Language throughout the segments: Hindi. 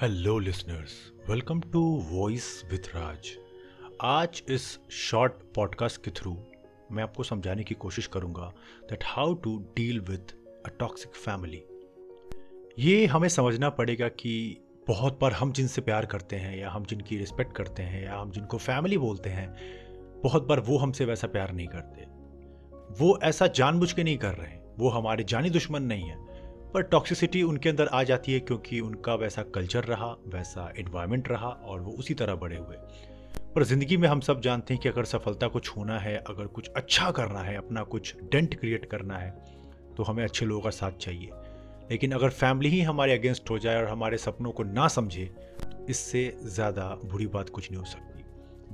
Hello listeners welcome to voice with Raj आज इस शॉर्ट पॉडकास्ट के थ्रू मैं आपको समझाने की कोशिश करूँगा that how to deal with a toxic family ये हमें समझना पड़ेगा कि बहुत बार हम जिनसे प्यार करते हैं या हम जिनकी रिस्पेक्ट करते हैं या हम जिनको फैमिली बोलते हैं, बहुत बार वो हमसे वैसा प्यार नहीं करते। वो ऐसा जानबूझ के नहीं कर रहे हैं। वो हमारे जानी दुश्मन नहीं है। पर टॉक्सिसिटी उनके अंदर आ जाती है क्योंकि उनका वैसा कल्चर रहा, वैसा इन्वायरमेंट रहा और वो उसी तरह बड़े हुए। पर ज़िंदगी में हम सब जानते हैं कि अगर सफलता को छूना है, अगर कुछ अच्छा करना है, अपना कुछ डेंट क्रिएट करना है तो हमें अच्छे लोगों का साथ चाहिए। लेकिन अगर फैमिली ही हमारे अगेंस्ट हो जाए और हमारे सपनों को ना समझे, इससे ज़्यादा बुरी बात कुछ नहीं हो सकती।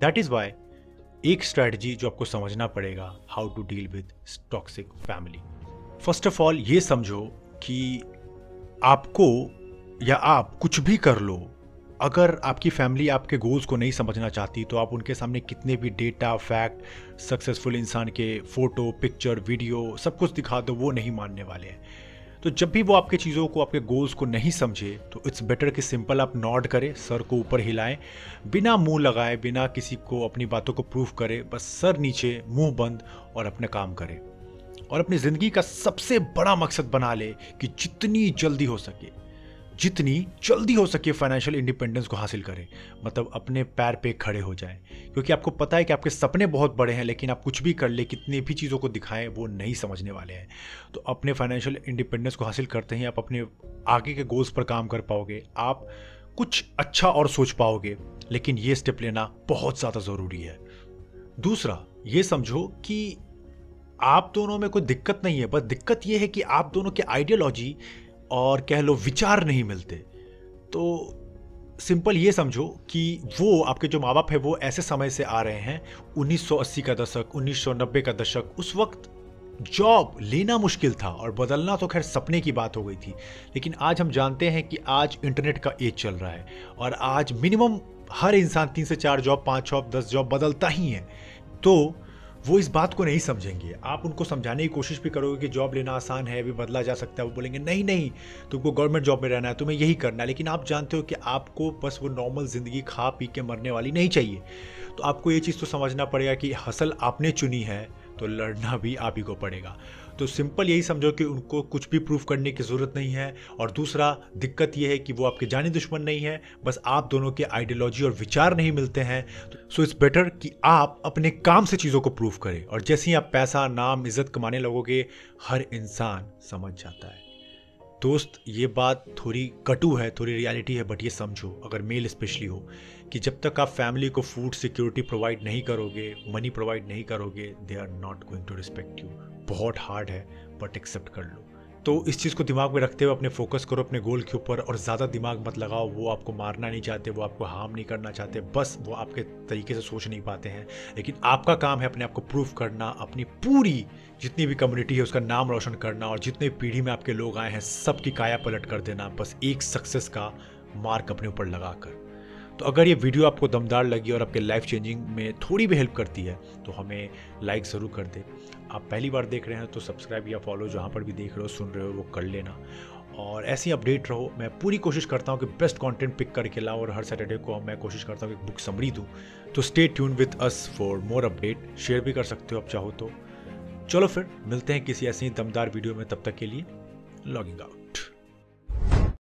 दैट इज़ वाई एक स्ट्रैटेजी जो आपको समझना पड़ेगा how to deal with toxic family first of all ये समझो कि आपको या आप कुछ भी कर लो, अगर आपकी फैमिली आपके गोल्स को नहीं समझना चाहती तो आप उनके सामने कितने भी डेटा, फैक्ट, सक्सेसफुल इंसान के फ़ोटो, पिक्चर, वीडियो, सब कुछ दिखा दो, वो नहीं मानने वाले हैं। तो जब भी वो आपके चीज़ों को, आपके गोल्स को नहीं समझे तो इट्स बेटर कि सिंपल आप नॉड करें, सर को ऊपर हिलाएँ, बिना मुँह लगाए, बिना किसी को अपनी बातों को प्रूफ करे, बस सर नीचे, मुँह बंद और अपने काम करें। और अपनी ज़िंदगी का सबसे बड़ा मकसद बना ले कि जितनी जल्दी हो सके, जितनी जल्दी हो सके फाइनेंशियल इंडिपेंडेंस को हासिल करें। मतलब अपने पैर पे खड़े हो जाएँ। क्योंकि आपको पता है कि आपके सपने बहुत बड़े हैं, लेकिन आप कुछ भी कर ले, कितनी भी चीज़ों को दिखाएँ, वो नहीं समझने वाले हैं। तो अपने फाइनेंशियल इंडिपेंडेंस को हासिल करते ही आप अपने आगे के गोल्स पर काम कर पाओगे। आप कुछ अच्छा और सोच पाओगे, लेकिन ये स्टेप लेना बहुत ज़्यादा ज़रूरी है। दूसरा, ये समझो कि आप दोनों में कोई दिक्कत नहीं है, बस दिक्कत यह है कि आप दोनों के आइडियोलॉजी और कह लो विचार नहीं मिलते। तो सिंपल ये समझो कि वो आपके जो माँ बाप है, वो ऐसे समय से आ रहे हैं 1980 का दशक 1990 का दशक, उस वक्त जॉब लेना मुश्किल था और बदलना तो खैर सपने की बात हो गई थी। लेकिन आज हम जानते हैं कि आज इंटरनेट का एज चल रहा है और आज मिनिमम हर इंसान तीन से चार जॉब पाँच जॉब दस जॉब बदलता ही है। तो वो इस बात को नहीं समझेंगे। आप उनको समझाने की कोशिश भी करोगे कि जॉब लेना आसान है, अभी बदला जा सकता है, वो बोलेंगे, नहीं नहीं, तुमको गवर्नमेंट जॉब में रहना है, तुम्हें यही करना है, लेकिन आप जानते हो कि आपको बस वो नॉर्मल ज़िंदगी खा पी के मरने वाली नहीं चाहिए। तो आपको ये चीज़ तो समझना पड़ेगा कि हसल आपने चुनी है तो लड़ना भी आप ही को पड़ेगा। तो सिंपल यही समझो कि उनको कुछ भी प्रूफ करने की ज़रूरत नहीं है। और दूसरा, दिक्कत यह है कि वो आपके जानी दुश्मन नहीं है, बस आप दोनों के आइडियोलॉजी और विचार नहीं मिलते हैं। सो इट्स बेटर कि आप अपने काम से चीज़ों को प्रूफ करें। और जैसे ही आप पैसा, नाम, इज़्ज़त कमाने लगोगे, हर इंसान समझ जाता है। दोस्त, ये बात थोड़ी कटु है, थोड़ी रियलिटी है बट ये समझो, अगर मेल स्पेशली हो, कि जब तक आप फैमिली को फ़ूड सिक्योरिटी प्रोवाइड नहीं करोगे मनी प्रोवाइड नहीं करोगे they are not going to respect you बहुत हार्ड है बट एक्सेप्ट कर लो। तो इस चीज़ को दिमाग में रखते हुए अपने फोकस करो अपने गोल के ऊपर और ज़्यादा दिमाग मत लगाओ, वो आपको मारना नहीं चाहते, वो आपको हार्म नहीं करना चाहते, बस वो आपके तरीके से सोच नहीं पाते हैं। लेकिन आपका काम है अपने आप को प्रूफ करना, अपनी पूरी जितनी भी कम्युनिटी है उसका नाम रोशन करना और जितने पीढ़ी में आपके लोग आए हैं, सबकी काया पलट कर देना, बस एक सक्सेस का मार्क अपने ऊपर लगा कर तो अगर ये वीडियो आपको दमदार लगी और आपके लाइफ चेंजिंग में थोड़ी भी हेल्प करती है तो हमें लाइक ज़रूर कर दे। आप पहली बार देख रहे हैं तो सब्सक्राइब या फॉलो जहाँ पर भी देख रहे हो, सुन रहे हो, वो कर लेना। और ऐसे ही अपडेट रहो, मैं पूरी कोशिश करता हूँ कि बेस्ट कंटेंट पिक करके लाऊँ और हर सैटरडे को मैं कोशिश करता हूँ कि बुक समरी दूँ। तो stay tune with us for more update share भी कर सकते हो आप चाहो तो। चलो फिर, मिलते हैं किसी ऐसे ही दमदार वीडियो में, तब तक के लिए लॉगिंग आउट